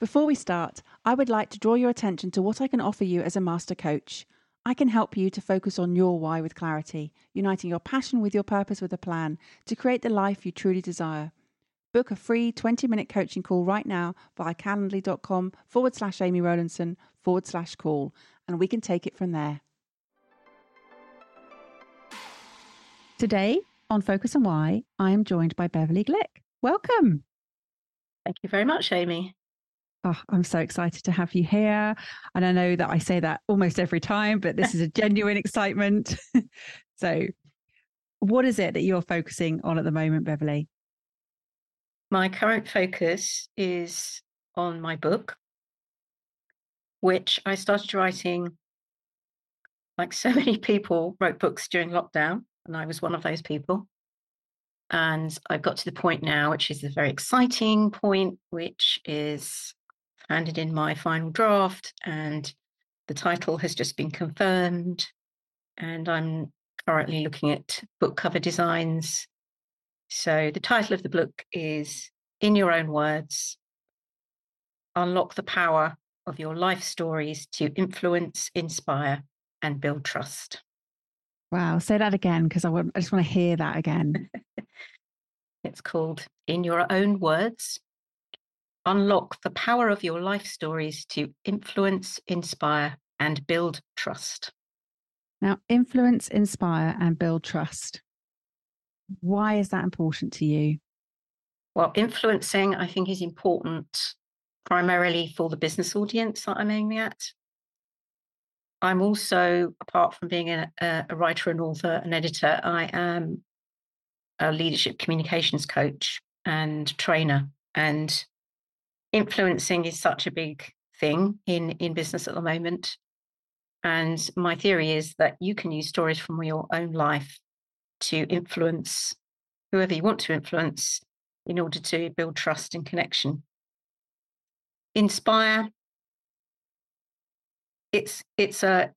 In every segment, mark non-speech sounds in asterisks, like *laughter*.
Before we start, I would like to draw your attention to what I can offer you as a master coach. I can help you to focus on your why with clarity, uniting your passion with your purpose with a plan to create the life you truly desire. Book a free 20 minute coaching call right now via calendly.com forward slash Amy Rowlandson forward slash call, and we can take it from there. Today on Focus on Why, I am joined by Beverley Glick. Welcome. Thank you very much, Amy. Oh, I'm so excited to have you here. And I know that I say that almost every time, but this is a genuine excitement. *laughs* so, what is it that you're focusing on at the moment, Beverley? My current focus is on my book, which I started writing like *laughs* so many people wrote books during lockdown, and I was one of those people. And I've got to the point now, which is a very exciting point, which is handed in my final draft, and the title has just been confirmed. And I'm currently looking at book cover designs. So the title of the book is In Your Own Words Unlock the Power of Your Life Stories to Influence, Inspire, and Build Trust. Wow, say that again because I, I just want to hear that again. *laughs* it's called In Your Own Words unlock the power of your life stories to influence, inspire, and build trust. Now, influence, inspire, and build trust. Why is that important to you? Well, influencing, I think, is important primarily for the business audience that I'm aiming at. I'm also, apart from being a, a writer and author and editor, I am a leadership communications coach and trainer. And influencing is such a big thing in in business at the moment. And my theory is that you can use stories from your own life to influence whoever you want to influence in order to build trust and connection. Inspire. It's it's a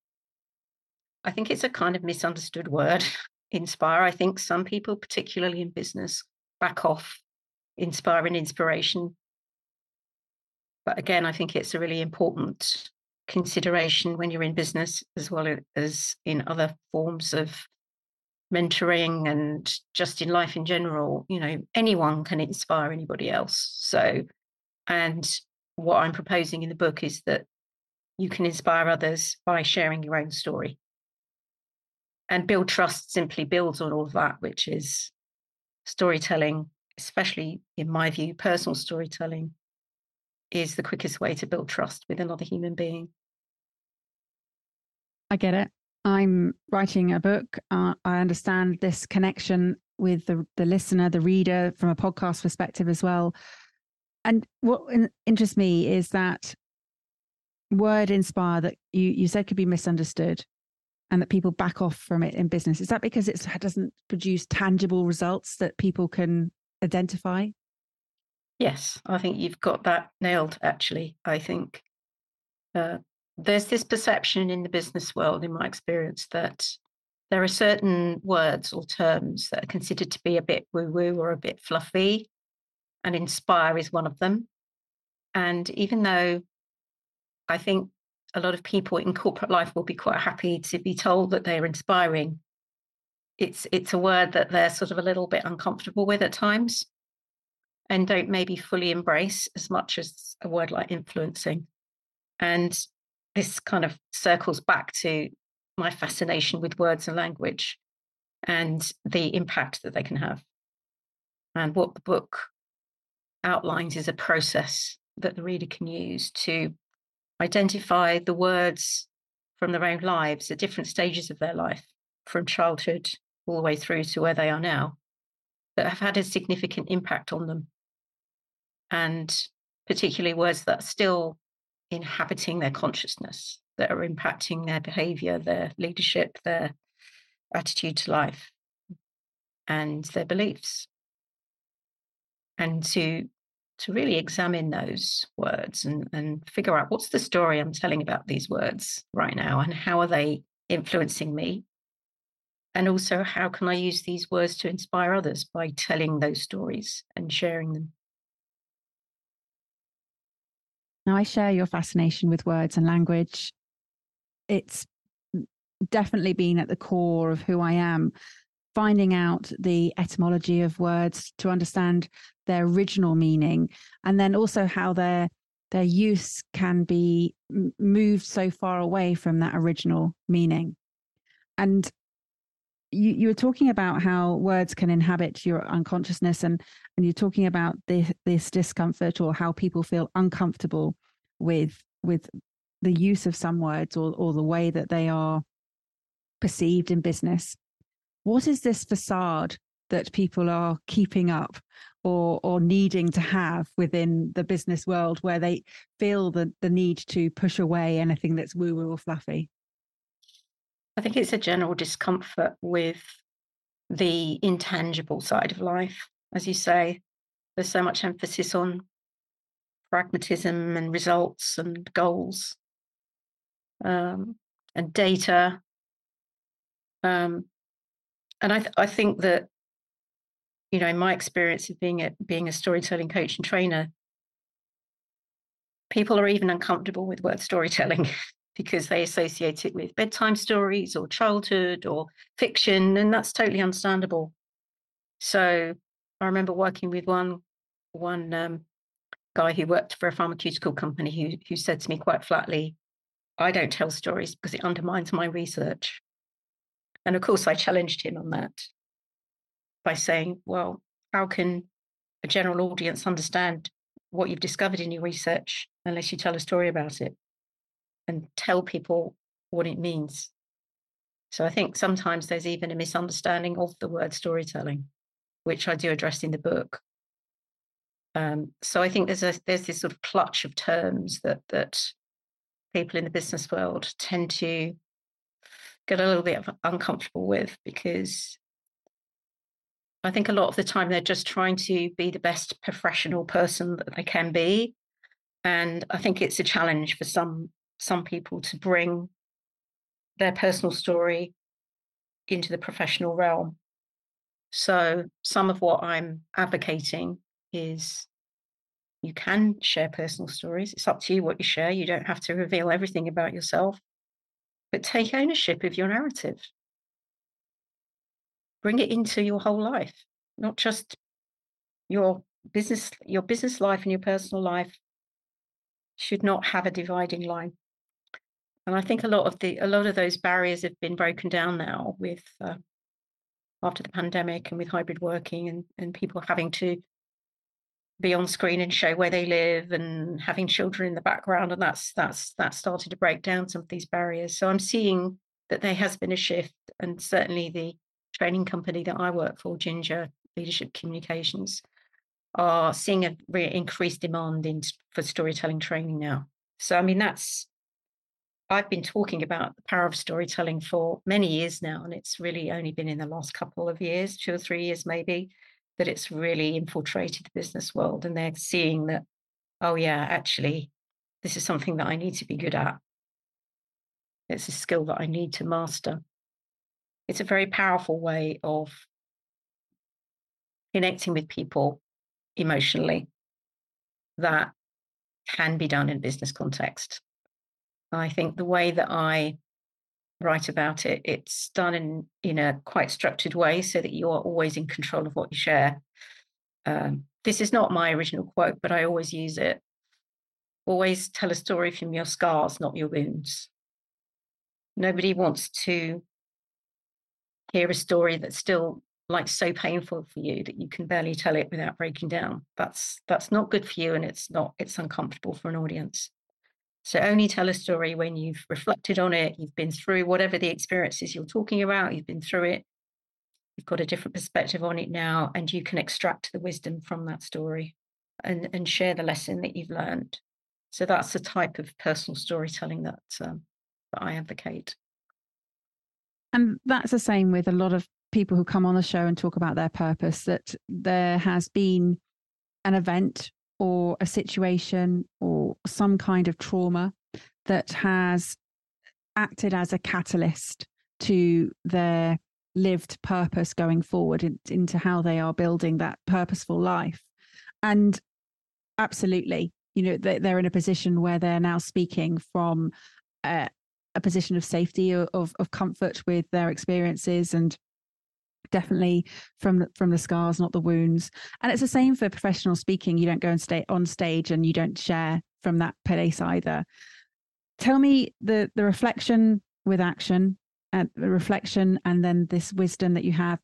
i think it's a kind of misunderstood word *laughs* inspire. I think some people particularly in business back off inspire and inspiration but again, I think it's a really important consideration when you're in business as well as in other forms of mentoring and just in life in general. You know, anyone can inspire anybody else. So, and what I'm proposing in the book is that you can inspire others by sharing your own story. And build trust simply builds on all of that, which is storytelling, especially in my view, personal storytelling is the quickest way to build trust with another human being. I get it. I'm writing a book. Uh, I understand this connection with the, the listener, the reader, from a podcast perspective as well. And what interests me is that word inspire that you, you said could be misunderstood and that people back off from it in business. Is that because it doesn't produce tangible results that people can identify? Yes, I think you've got that nailed, actually. I think uh, there's this perception in the business world, in my experience, that there are certain words or terms that are considered to be a bit woo woo or a bit fluffy, and inspire is one of them. And even though I think a lot of people in corporate life will be quite happy to be told that they're inspiring, it's it's a word that they're sort of a little bit uncomfortable with at times and don't maybe fully embrace as much as a word like influencing. And this kind of circles back to my fascination with words and language and the impact that they can have. And what the book outlines is a process that the reader can use to identify the words from their own lives at different stages of their life, from childhood all the way through to where they are now, that have had a significant impact on them and particularly words that are still inhabiting their consciousness, that are impacting their behavior, their leadership, their attitude to life, and their beliefs. And to to really examine those words and, and figure out what's the story I'm telling about these words right now and how are they influencing me? And also, how can I use these words to inspire others by telling those stories and sharing them? Now, I share your fascination with words and language. It's definitely been at the core of who I am finding out the etymology of words to understand their original meaning and then also how their their use can be moved so far away from that original meaning and you, you were talking about how words can inhabit your unconsciousness and and you're talking about this, this discomfort or how people feel uncomfortable with with the use of some words or, or the way that they are perceived in business. What is this facade that people are keeping up or or needing to have within the business world where they feel the, the need to push away anything that's woo woo or fluffy i think it's a general discomfort with the intangible side of life as you say. There's so much emphasis on pragmatism and results and goals um, and data. Um, and I, th- I think that you know in my experience of being a being a storytelling coach and trainer people are even uncomfortable with word storytelling *laughs* because they associate it with bedtime stories or childhood or fiction and that's totally understandable. So i remember working with one one um, guy who worked for a pharmaceutical company who, who said to me quite flatly i don't tell stories because it undermines my research. And of course, I challenged him on that by saying, well, how can a general audience understand what you've discovered in your research unless you tell a story about it and tell people what it means? So I think sometimes there's even a misunderstanding of the word storytelling, which I do address in the book. Um, so I think there's a there's this sort of clutch of terms that that people in the business world tend to get a little bit uncomfortable with because I think a lot of the time they're just trying to be the best professional person that they can be. And I think it's a challenge for some some people to bring their personal story into the professional realm. So some of what I'm advocating is you can share personal stories. It's up to you what you share. You don't have to reveal everything about yourself but take ownership of your narrative. Bring it into your whole life, not just your business, your business life and your personal life should not have a dividing line. And I think a lot of the a lot of those barriers have been broken down now with uh, after the pandemic and with hybrid working and and people having to be on screen and show where they live and having children in the background and that's that's that started to break down some of these barriers. So i'm seeing that there has been a shift and certainly the training company that i work for ginger leadership communications are seeing a really increased demand in for storytelling training now. So i mean that's i've been talking about the power of storytelling for many years now and it's really only been in the last couple of years two or three years maybe that it's really infiltrated the business world and they're seeing that, oh, yeah, actually, this is something that I need to be good at. It's a skill that I need to master. It's a very powerful way of connecting with people emotionally that can be done in business context. I think the way that I write about it. It's done in in a quite structured way so that you are always in control of what you share. Um, this is not my original quote, but I always use it. Always tell a story from your scars, not your wounds. Nobody wants to hear a story that's still like so painful for you that you can barely tell it without breaking down. That's that's not good for you and it's not it's uncomfortable for an audience. So only tell a story when you've reflected on it, you've been through whatever the experiences you're talking about, you've been through it, you've got a different perspective on it now, and you can extract the wisdom from that story. and, and share the lesson that you've learned. So that's the type of personal storytelling that, um, that I advocate. And that's the same with a lot of people who come on the show and talk about their purpose, that there has been an event or a situation or some kind of trauma that has acted as a catalyst to their lived purpose going forward in, into how they are building that purposeful life. And absolutely, you know, they're in a position where they're now speaking from a, a position of safety, of, of comfort with their experiences and definitely from from the scars not the wounds and it's the same for professional speaking you don't go and stay on stage and you don't share from that place either tell me the the reflection with action and the reflection and then this wisdom that you have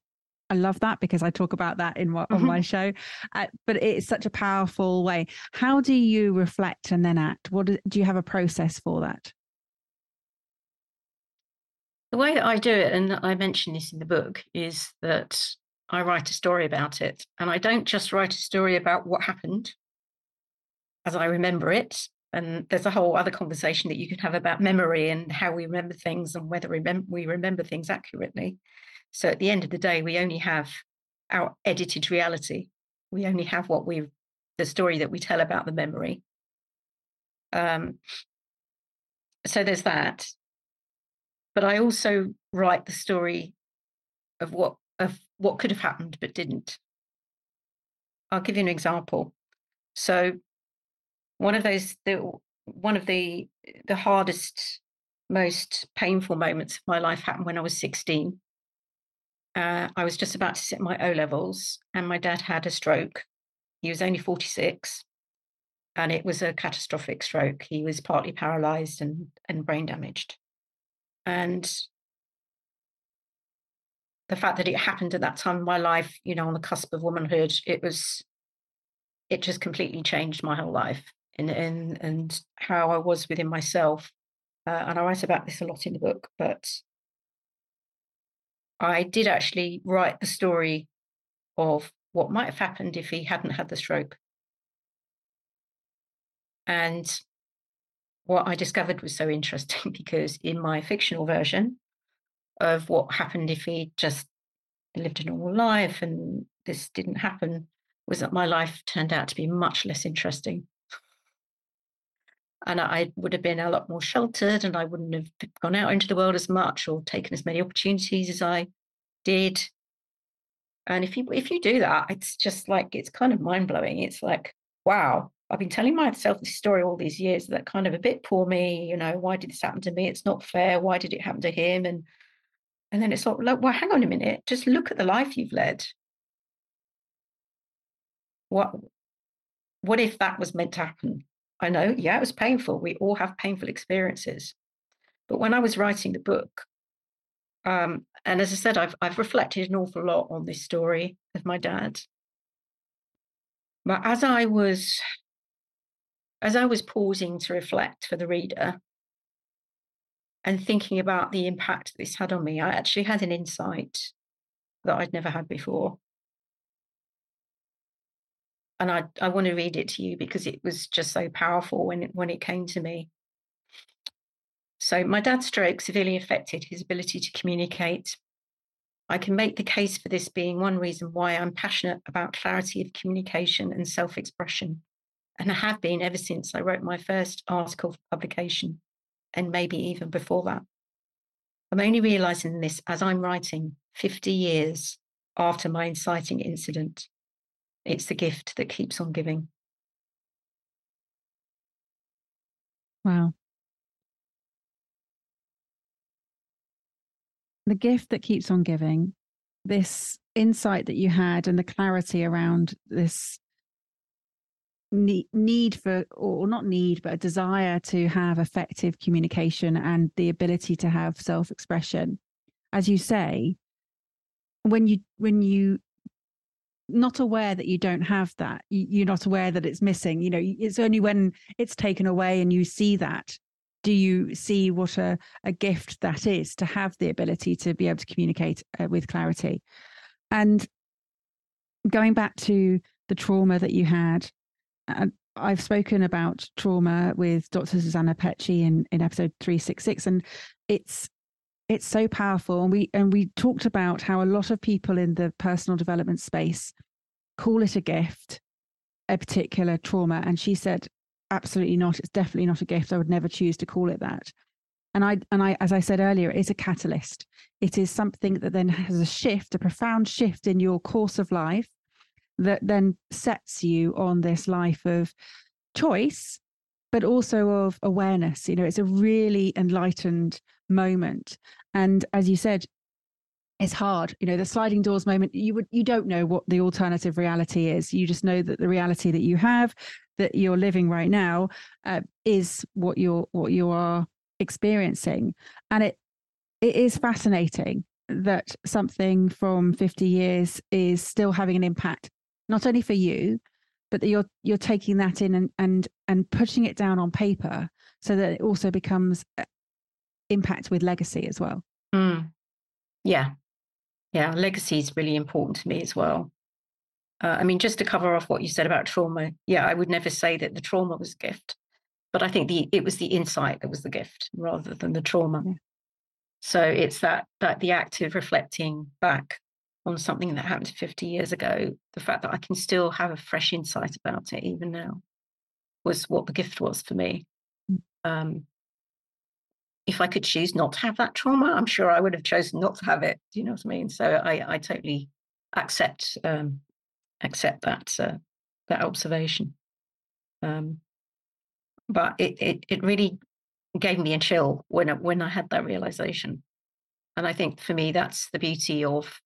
I love that because I talk about that in what, mm-hmm. on my show. Uh, but it's such a powerful way. How do you reflect and then act? What do, do you have a process for that? The way that I do it, and I mention this in the book, is that I write a story about it. And I don't just write a story about what happened as I remember it. And there's a whole other conversation that you can have about memory and how we remember things and whether we remember things accurately. So at the end of the day, we only have our edited reality. We only have what we the story that we tell about the memory. Um, so there's that. But I also write the story of what of what could have happened but didn't. I'll give you an example. So one of those the one of the the hardest most painful moments of my life happened when i was 16 uh, i was just about to sit my o levels and my dad had a stroke he was only 46 and it was a catastrophic stroke he was partly paralyzed and and brain damaged and the fact that it happened at that time in my life you know on the cusp of womanhood it was it just completely changed my whole life and and, and how I was within myself. Uh, and I write about this a lot in the book, but I did actually write the story of what might have happened if he hadn't had the stroke. And what I discovered was so interesting *laughs* because in my fictional version of what happened if he just lived a normal life and this didn't happen was that my life turned out to be much less interesting and I would have been a lot more sheltered and I wouldn't have gone out into the world as much or taken as many opportunities as I did. And if you if you do that, it's just like it's kind of mind blowing. It's like, wow, I've been telling myself this story all these years that kind of a bit poor me, you know, why did this happen to me? It's not fair. Why did it happen to him? And and then it's like, well, hang on a minute, just look at the life you've led. What what if that was meant to happen? I know, yeah, it was painful. We all have painful experiences. But when I was writing the book, um, and as I said, I've I've reflected an awful lot on this story of my dad. But as I was as I was pausing to reflect for the reader and thinking about the impact this had on me, I actually had an insight that I'd never had before and I, I want to read it to you because it was just so powerful when it, when it came to me. So, my dad's stroke severely affected his ability to communicate. I can make the case for this being one reason why I'm passionate about clarity of communication and self expression. And I have been ever since I wrote my first article for publication, and maybe even before that. I'm only realizing this as I'm writing 50 years after my inciting incident. It's the gift that keeps on giving. Wow. The gift that keeps on giving, this insight that you had and the clarity around this need for or not need but a desire to have effective communication and the ability to have self-expression. As you say when you when you not aware that you don't have that you're not aware that it's missing you know it's only when it's taken away and you see that do you see what a, a gift that is to have the ability to be able to communicate uh, with clarity? And going back to the trauma that you had and I've spoken about trauma with Dr. Susanna Peccei in, in episode 366, and it's it's so powerful. And we and we talked about how a lot of people in the personal development space call it a gift, a particular trauma. And she said, absolutely not. It's definitely not a gift. I would never choose to call it that. And I and I, as I said earlier, it's a catalyst. It is something that then has a shift, a profound shift in your course of life that then sets you on this life of choice, but also of awareness. You know, it's a really enlightened moment. And as you said, it's hard. You know, the sliding doors moment, you would you don't know what the alternative reality is. You just know that the reality that you have, that you're living right now, uh, is what you're what you are experiencing. And it it is fascinating that something from 50 years is still having an impact not only for you, but that you're you're taking that in and and and putting it down on paper so that it also becomes uh, impact with legacy as well. Mm. Yeah, yeah, legacy is really important to me as well. Uh, I mean, just to cover off what you said about trauma, yeah, I would never say that the trauma was a gift, but I think the it was the insight that was the gift rather than the trauma. Yeah. So it's that that the act of reflecting back on something that happened 50 years ago, the fact that I can still have a fresh insight about it even now was what the gift was for me. Mm. Um, if I could choose not to have that trauma, I'm sure I would have chosen not to have it. Do you know what I mean? So I, I totally accept um, accept that uh, that observation. Um, but it, it it really gave me a chill when I, when I had that realization, and I think for me that's the beauty of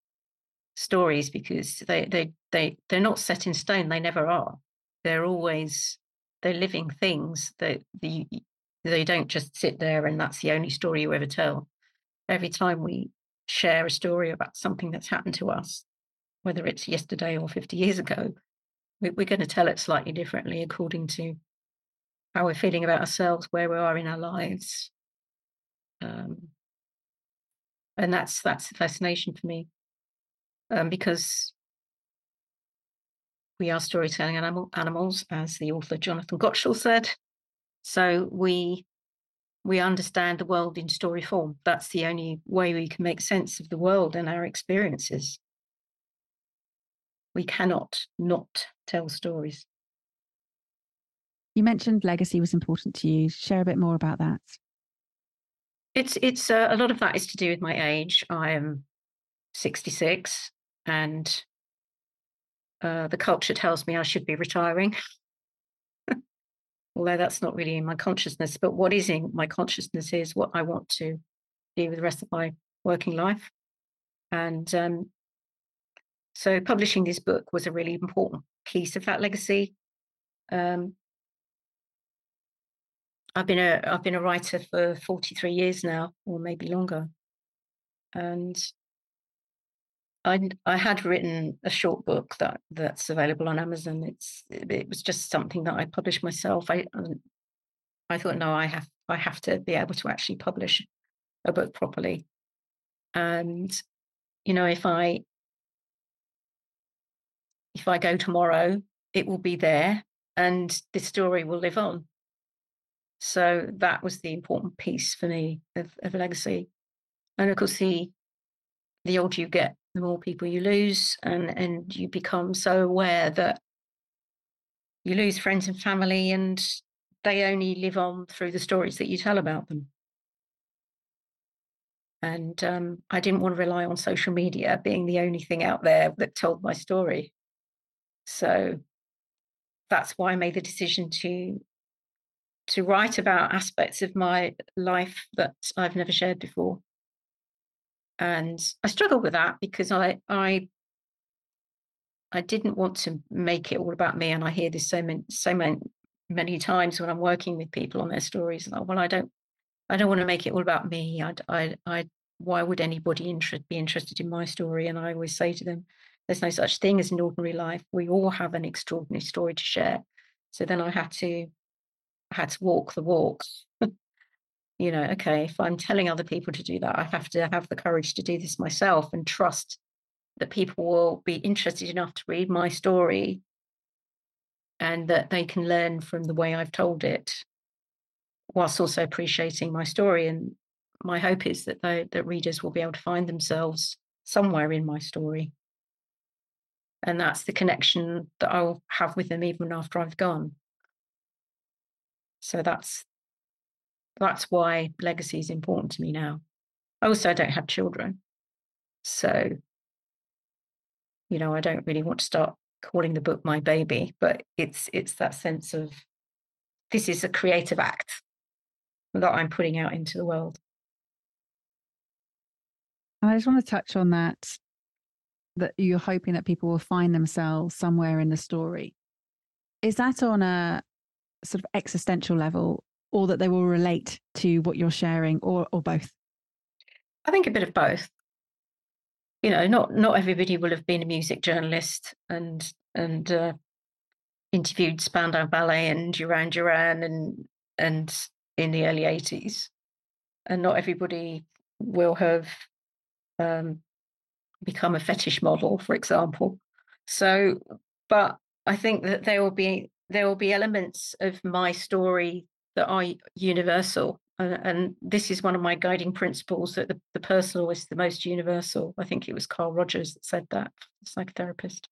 stories because they they they they're not set in stone. They never are. They're always they're living things that the they don't just sit there and that's the only story you ever tell. Every time we share a story about something that's happened to us, whether it's yesterday or 50 years ago, we're going to tell it slightly differently according to how we're feeling about ourselves, where we are in our lives. Um, and that's that's the fascination for me um, because we are storytelling animal, animals, as the author Jonathan Gottschall said. So we we understand the world in story form. That's the only way we can make sense of the world and our experiences. We cannot not tell stories. You mentioned legacy was important to you. Share a bit more about that. It's it's uh, a lot of that is to do with my age. I am 66 and uh, the culture tells me I should be retiring. Although that's not really in my consciousness, but what is in my consciousness is what I want to do with the rest of my working life. And um, so publishing this book was a really important piece of that legacy. Um, I've been a I've been a writer for 43 years now, or maybe longer. And I I had written a short book that that's available on Amazon. It's it was just something that I published myself. I um, I thought no, I have I have to be able to actually publish a book properly. And you know, if I if I go tomorrow, it will be there, and the story will live on. So that was the important piece for me of, of legacy. And of course, the the older you get, the more people you lose, and and you become so aware that you lose friends and family, and they only live on through the stories that you tell about them. And um, I didn't want to rely on social media being the only thing out there that told my story. So that's why I made the decision to to write about aspects of my life that I've never shared before and I struggled with that because I I I didn't want to make it all about me, and I hear this so many so many many times when I'm working with people on their stories. Like, well, I don't I don't want to make it all about me. I I, I why would anybody interest, be interested in my story? And I always say to them, there's no such thing as an ordinary life. We all have an extraordinary story to share. So then I had to I had to walk the walk *laughs* you know, okay, if I'm telling other people to do that, I have to have the courage to do this myself and trust that people will be interested enough to read my story and that they can learn from the way I've told it, whilst also appreciating my story. And my hope is that they, that readers will be able to find themselves somewhere in my story. And that's the connection that I'll have with them even after I've gone. So that's that's why legacy is important to me now. Also, I don't have children. So, you know, I don't really want to start calling the book my baby, but it's it's that sense of this is a creative act that I'm putting out into the world. I just want to touch on that that you're hoping that people will find themselves somewhere in the story. Is that on a sort of existential level or that they will relate to what you're sharing or or both? I think a bit of both. You know, not not everybody will have been a music journalist and and uh, interviewed Spandau Ballet and Duran Duran and and in the early 80s. And not everybody will have um, become a fetish model, for example. So, but I think that there will be there will be elements of my story that are universal. And, and this is one of my guiding principles that the, the personal is the most universal. I think it was Carl Rogers that said that, psychotherapist.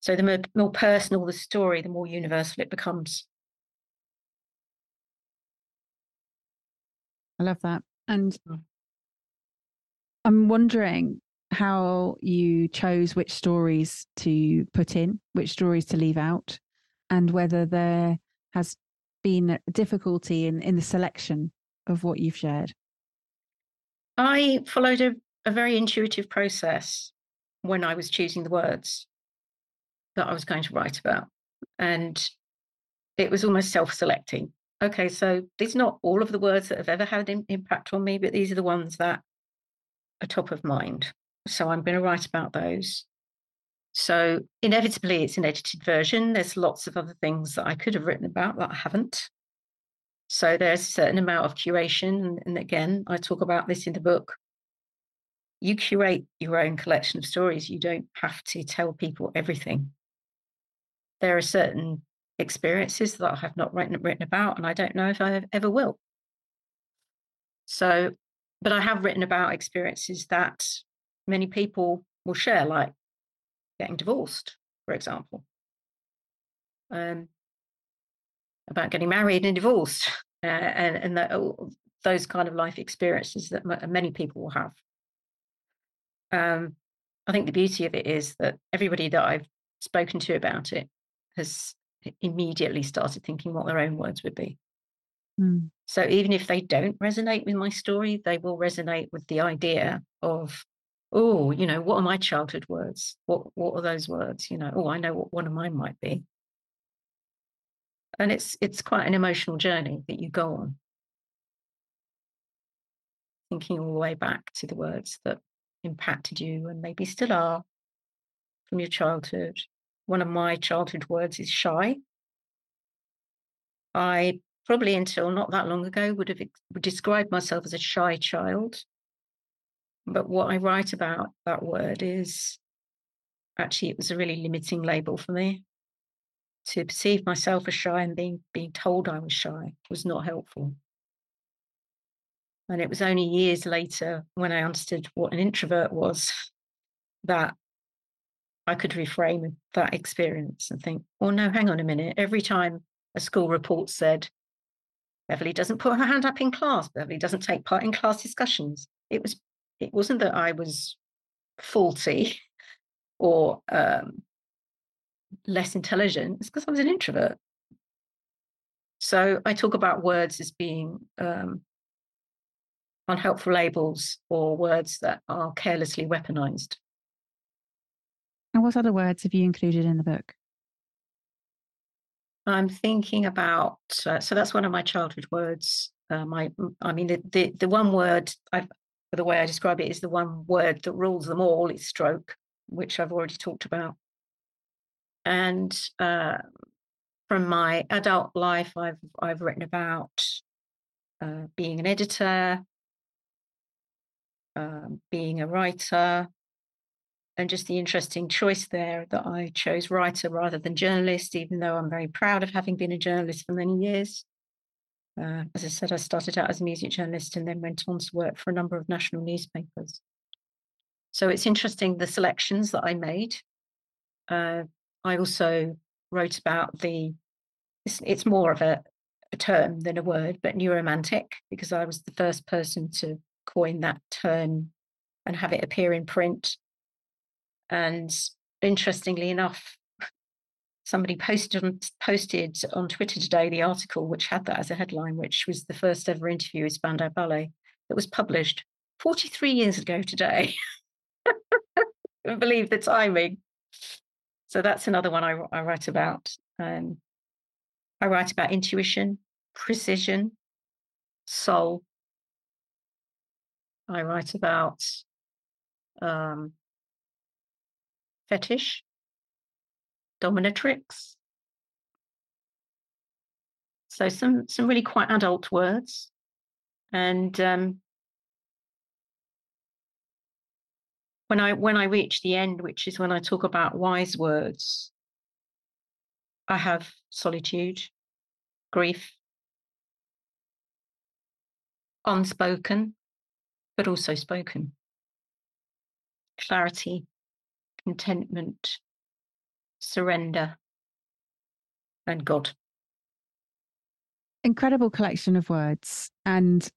So the more, more personal the story, the more universal it becomes. I love that. And mm. I'm wondering how you chose which stories to put in, which stories to leave out, and whether there has been difficulty in, in the selection of what you've shared. I followed a, a very intuitive process when I was choosing the words that I was going to write about. And it was almost self selecting. Okay, so these are not all of the words that have ever had an impact on me, but these are the ones that are top of mind. So I'm going to write about those. So inevitably, it's an edited version. There's lots of other things that I could have written about that I haven't. So there's a certain amount of curation. And, again, I talk about this in the book. You curate your own collection of stories. You don't have to tell people everything. There are certain experiences that I have not written, written about, and I don't know if I ever will. So, but I have written about experiences that many people will share, like getting divorced, for example, um, about getting married and divorced, *laughs* uh, and, and that, oh, those kind of life experiences that m- many people will have. Um, I think the beauty of it is that everybody that I've spoken to about it has immediately started thinking what their own words would be. Mm. So even if they don't resonate with my story, they will resonate with the idea of, oh, you know, what are my childhood words? What what are those words? You know, oh, I know what one of mine might be. And it's it's quite an emotional journey that you go on. Thinking all the way back to the words that impacted you and maybe still are from your childhood. One of my childhood words is shy. I probably until not that long ago would have described myself as a shy child. But what I write about that word is actually it was a really limiting label for me. To perceive myself as shy and being being told I was shy was not helpful. And it was only years later when I understood what an introvert was *laughs* that I could reframe that experience and think, oh no, hang on a minute. Every time a school report said Beverley doesn't put her hand up in class. Beverley doesn't take part in class discussions. It was it wasn't that I was faulty *laughs* or um, less intelligent. It's because I was an introvert. So I talk about words as being um, unhelpful labels or words that are carelessly weaponized. And what other words have you included in the book? I'm thinking about uh, so that's one of my childhood words. Uh, my, I mean, the, the, the one word I've, the way I describe it is the one word that rules them all is stroke, which I've already talked about. And uh, from my adult life, I've I've written about uh, being an editor, um, being a writer, and just the interesting choice there that I chose writer rather than journalist, even though I'm very proud of having been a journalist for many years. Uh, as I said, I started out as a music journalist and then went on to work for a number of national newspapers. So it's interesting the selections that I made. Uh, I also wrote about the, it's, it's more of a, a term than a word, but neuromantic, because I was the first person to coin that term and have it appear in print. And interestingly enough, somebody posted on, posted on Twitter today the article which had that as a headline, which was the first ever interview with Spandau Ballet that was published 43 years ago today. *laughs* Believe the timing. So that's another one I, I write about. Um, I write about intuition, precision, soul. I write about um, fetish, dominatrix. So some some really quite adult words, and um, when I when I reach the end, which is when I talk about wise words, I have solitude, grief, unspoken, but also spoken, clarity, contentment, surrender, and God. Incredible collection of words. And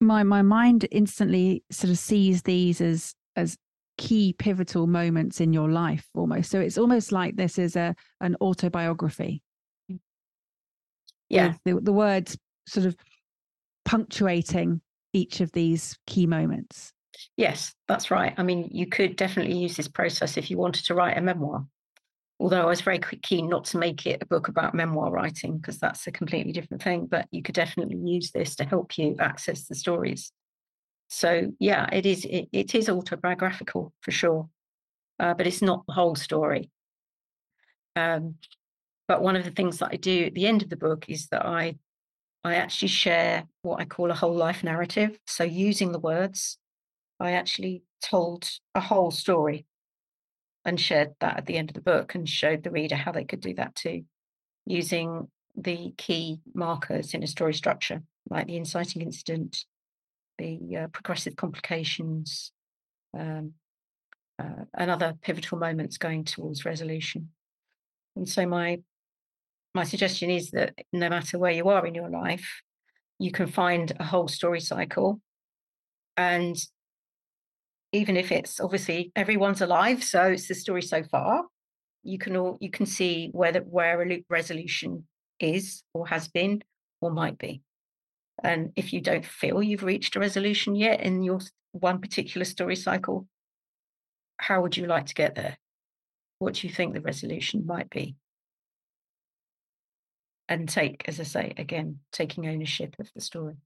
my my mind instantly sort of sees these as as key pivotal moments in your life almost. So it's almost like this is a an autobiography. Yeah. The, the words sort of punctuating each of these key moments. Yes, that's right. I mean, you could definitely use this process if you wanted to write a memoir. Although I was very keen not to make it a book about memoir writing because that's a completely different thing, but you could definitely use this to help you access the stories. So yeah, it is it, it is autobiographical for sure, uh, but it's not the whole story. Um, but one of the things that I do at the end of the book is that I I actually share what I call a whole life narrative. So using the words I actually told a whole story and shared that at the end of the book and showed the reader how they could do that too, using the key markers in a story structure, like the inciting incident, the uh, progressive complications, um, uh, and other pivotal moments going towards resolution. And so my my suggestion is that no matter where you are in your life, you can find a whole story cycle and even if it's obviously everyone's alive, so it's the story so far. You can all you can see whether where a loop resolution is or has been or might be. And if you don't feel you've reached a resolution yet in your one particular story cycle, how would you like to get there? What do you think the resolution might be? And take, as I say, again, taking ownership of the story.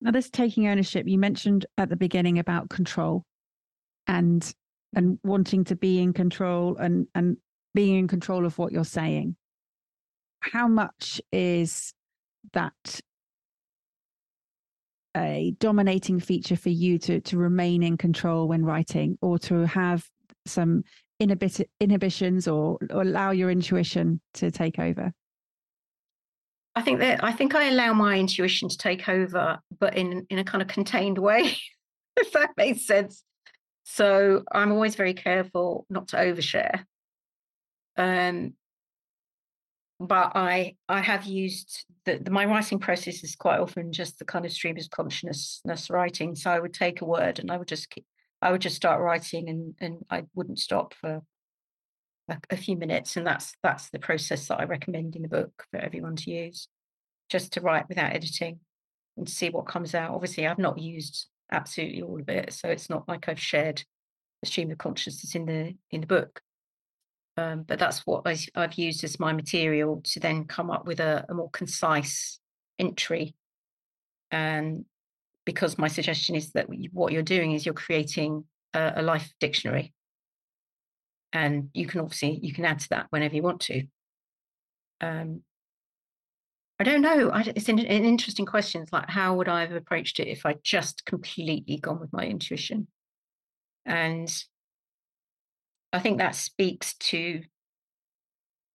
Now, this taking ownership, you mentioned at the beginning about control and and wanting to be in control and and being in control of what you're saying. How much is that a dominating feature for you to to remain in control when writing or to have some inhibit, inhibitions or, or allow your intuition to take over? I think that I think I allow my intuition to take over, but in in a kind of contained way, *laughs* if that makes sense. So I'm always very careful not to overshare. Um, but I I have used the, the, my writing process is quite often just the kind of stream of consciousness writing. So I would take a word and I would just keep, I would just start writing and and I wouldn't stop for a, a few minutes, and that's that's the process that I recommend in the book for everyone to use, just to write without editing and see what comes out. Obviously, I've not used absolutely all of it, so it's not like I've shared the stream of consciousness in the in the book. Um, but that's what I, have used as my material to then come up with a, a more concise entry. And because my suggestion is that what you're doing is you're creating a, a life dictionary and you can obviously you can add to that whenever you want to um i don't know I, it's an, an interesting question it's like how would i have approached it if i just completely gone with my intuition And I think that speaks to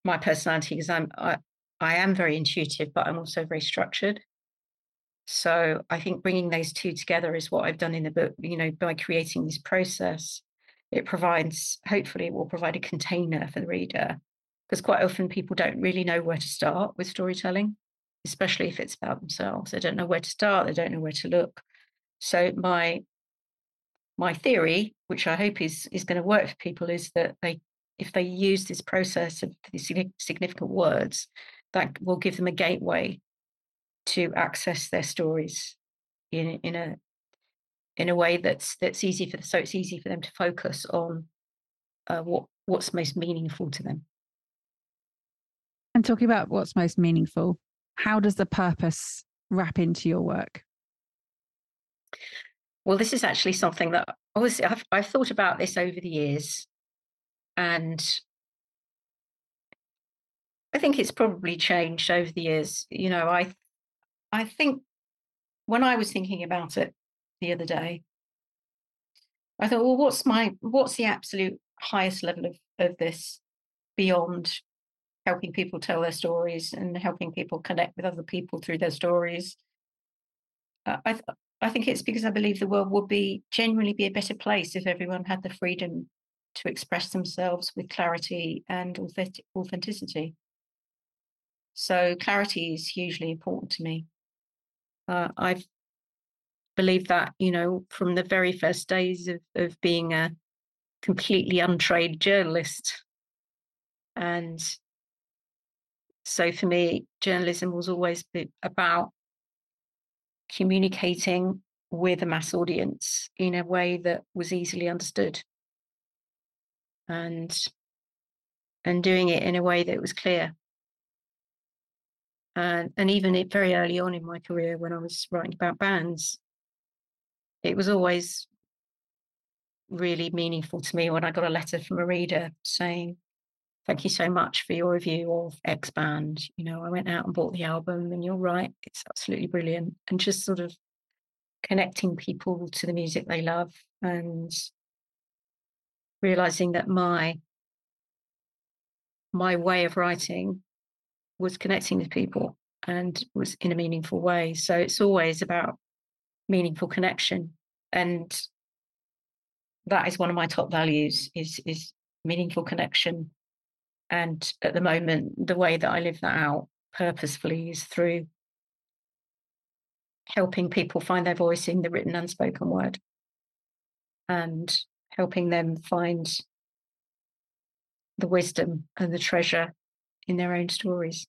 my personality because I'm I, I am very intuitive, but I'm also very structured. So I think bringing those two together is what I've done in the book. You know, by creating this process, it provides hopefully it will provide a container for the reader because quite often people don't really know where to start with storytelling, especially if it's about themselves. They don't know where to start. They don't know where to look. So my my theory, which I hope is is going to work for people, is that they if they use this process of these significant words, that will give them a gateway to access their stories in in a in a way that's that's easy for so it's easy for them to focus on uh, what what's most meaningful to them. And talking about what's most meaningful, how does the purpose wrap into your work? Well, this is actually something that obviously I've, I've thought about this over the years, and I think it's probably changed over the years. You know, I I think when I was thinking about it the other day, I thought, well, what's my what's the absolute highest level of, of this beyond helping people tell their stories and helping people connect with other people through their stories? Uh, I th- I think it's because I believe the world would be genuinely be a better place if everyone had the freedom to express themselves with clarity and authentic- authenticity. So clarity is hugely important to me. Uh, I've believed that, you know, from the very first days of, of being a completely untrained journalist. And so for me, journalism was always about communicating with a mass audience in a way that was easily understood and and doing it in a way that was clear and and even it, very early on in my career when i was writing about bands it was always really meaningful to me when i got a letter from a reader saying thank you so much for your review of X band. You know, I went out and bought the album, and you're right, it's absolutely brilliant. And just sort of connecting people to the music they love and realizing that my my way of writing was connecting with people and was in a meaningful way. So it's always about meaningful connection. And that is one of my top values is is meaningful connection and at the moment, the way that I live that out purposefully is through helping people find their voice in the written and spoken word and helping them find the wisdom and the treasure in their own stories.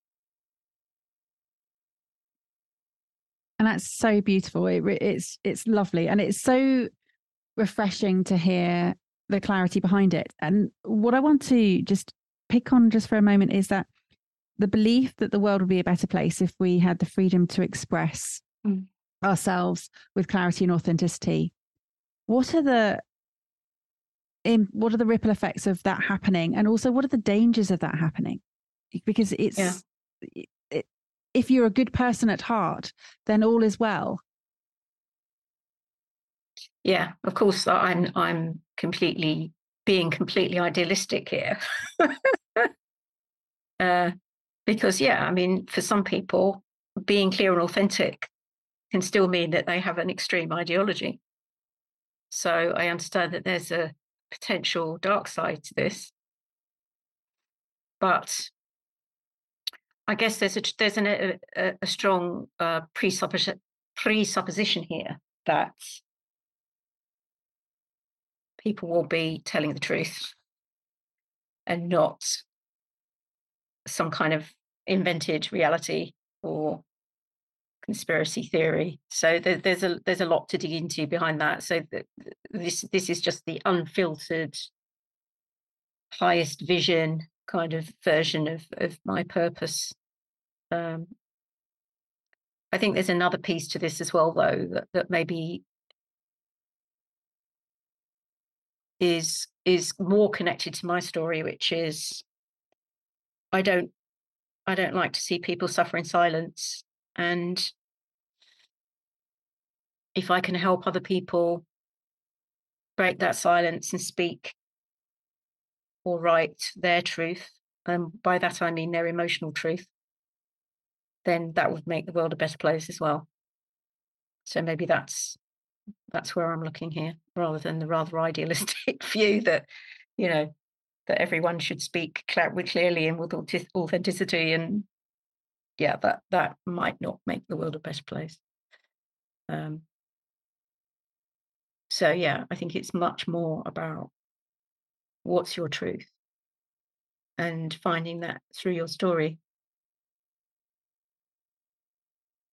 And that's so beautiful. It, it's it's lovely, and it's so refreshing to hear the clarity behind it. And what I want to just pick on just for a moment is that the belief that the world would be a better place if we had the freedom to express mm. ourselves with clarity and authenticity. What are the in, what are the ripple effects of that happening, and also what are the dangers of that happening? Because it's yeah. If you're a good person at heart, then all is well. Yeah, of course. I'm I'm completely being completely idealistic here. *laughs* uh, because, yeah, I mean, for some people, being clear and authentic can still mean that they have an extreme ideology. So I understand that there's a potential dark side to this. But I guess there's a there's an, a, a strong uh, presupposition presupposition here that people will be telling the truth and not some kind of invented reality or conspiracy theory. So there, there's a there's a lot to dig into behind that. So this this is just the unfiltered, highest vision kind of version of of my purpose. Um, I think there's another piece to this as well, though, that, that maybe is is more connected to my story, which is I don't I don't like to see people suffer in silence. And if I can help other people break that silence and speak or write their truth, and by that I mean their emotional truth, then that would make the world a better place as well. So maybe that's that's where I'm looking here, rather than the rather *laughs* idealistic view that, you know, that everyone should speak clearly and with authenticity. And yeah, that that might not make the world a better place. Um, so yeah, I think it's much more about what's your truth and finding that through your story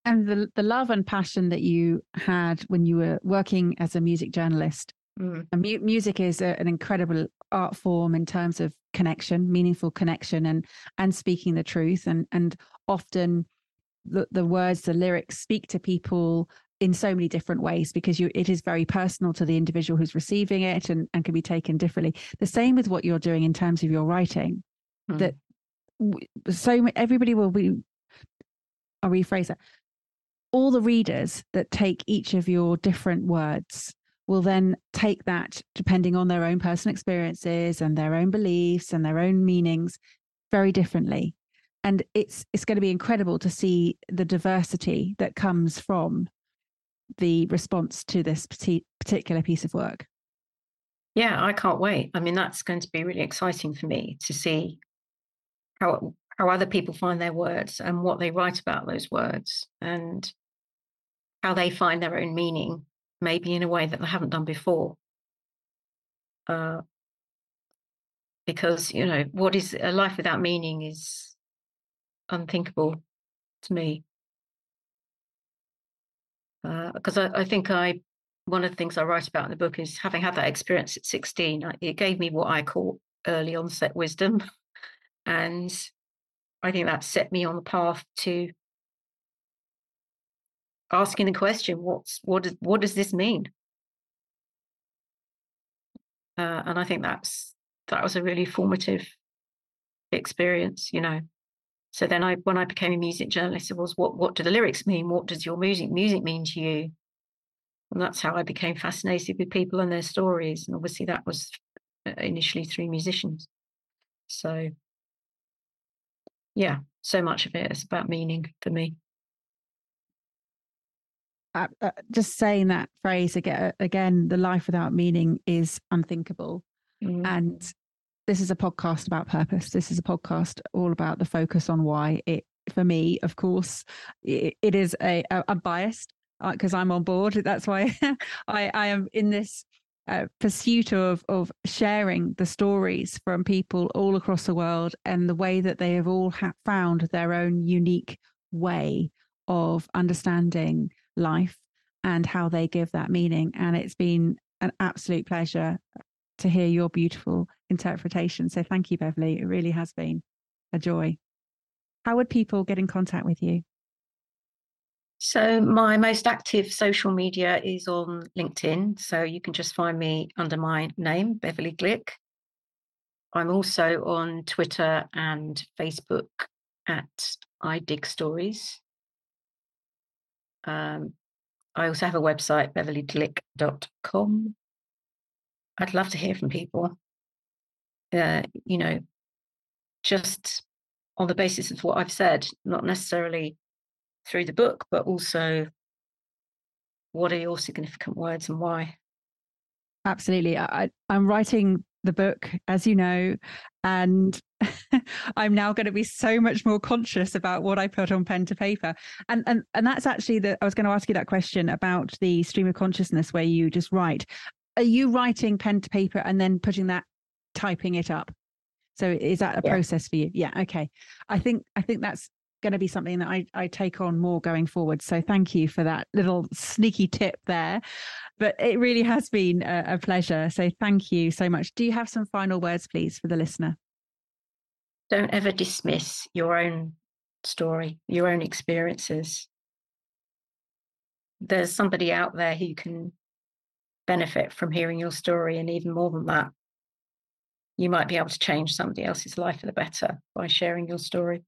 and the the love and passion that you had when you were working as a music journalist. Mm. Mu- music is a, an incredible art form in terms of connection, meaningful connection, and and speaking the truth. And and often the the words, the lyrics speak to people in so many different ways because you it is very personal to the individual who's receiving it and, and can be taken differently the same with what you're doing in terms of your writing mm. that so everybody will be i'll rephrase that all the readers that take each of your different words will then take that depending on their own personal experiences and their own beliefs and their own meanings very differently. And it's it's going to be incredible to see the diversity that comes from the response to this particular piece of work. Yeah i can't wait. I mean that's going to be really exciting for me to see how how other people find their words and what they write about those words and how they find their own meaning, maybe in a way that they haven't done before. Uh, because, you know, what is a life without meaning is unthinkable to me. Because uh, I, I think I, one of the things I write about in the book is having had that experience at 16, it gave me what I call early onset wisdom. *laughs* And I think that set me on the path to asking the question, what's what does what does this mean? Uh, and I think that's that was a really formative experience, you know. So then I when I became a music journalist, it was what what do the lyrics mean? What does your music music mean to you? And that's how I became fascinated with people and their stories. And obviously that was uh, initially through musicians. So yeah, so much of it is about meaning for me. Uh, uh, just saying that phrase again, again, the life without meaning is unthinkable. Mm. And this is a podcast about purpose. This is a podcast all about the focus on why. It, for me, of course, it, it is a, a I'm biased because uh, I'm on board. That's why *laughs* I, I am in this uh, pursuit of of sharing the stories from people all across the world and the way that they have all ha- found their own unique way of understanding life and how they give that meaning. And it's been an absolute pleasure to hear your beautiful interpretation. So thank you, Beverley. It really has been a joy. How would people get in contact with you? So, my most active social media is on LinkedIn. So, you can just find me under my name, Beverley Glick. I'm also on Twitter and Facebook at I Dig Stories. Um, I also have a website, beverleyglick.com. I'd love to hear from people. Uh, you know, just on the basis of what I've said, not necessarily through the book, but also what are your significant words and why? Absolutely. I, I'm writing the book, as you know, and *laughs* I'm now going to be so much more conscious about what I put on pen to paper. And and and that's actually the I was going to ask you that question about the stream of consciousness where you just write. Are you writing pen to paper and then putting that typing it up? So is that a yeah. process for you? Yeah, okay. I think I think that's going to be something that I, I take on more going forward. So thank you for that little sneaky tip there. But it really has been a, a pleasure. So thank you so much. Do you have some final words, please, for the listener? Don't ever dismiss your own story, your own experiences. There's somebody out there who can benefit from hearing your story. And even more than that, you might be able to change somebody else's life for the better by sharing your story.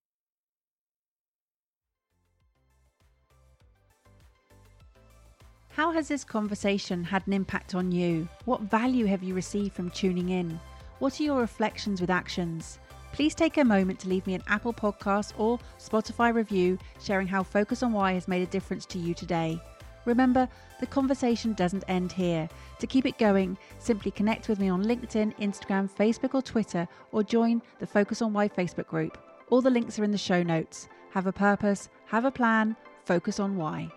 How has this conversation had an impact on you? What value have you received from tuning in? What are your reflections with actions? Please take a moment to leave me an Apple Podcast or Spotify review sharing how Focus on Why has made a difference to you today. Remember, the conversation doesn't end here. To keep it going, simply connect with me on LinkedIn, Instagram, Facebook, or Twitter, or join the Focus on Why Facebook group. All the links are in the show notes. Have a purpose, have a plan, focus on why.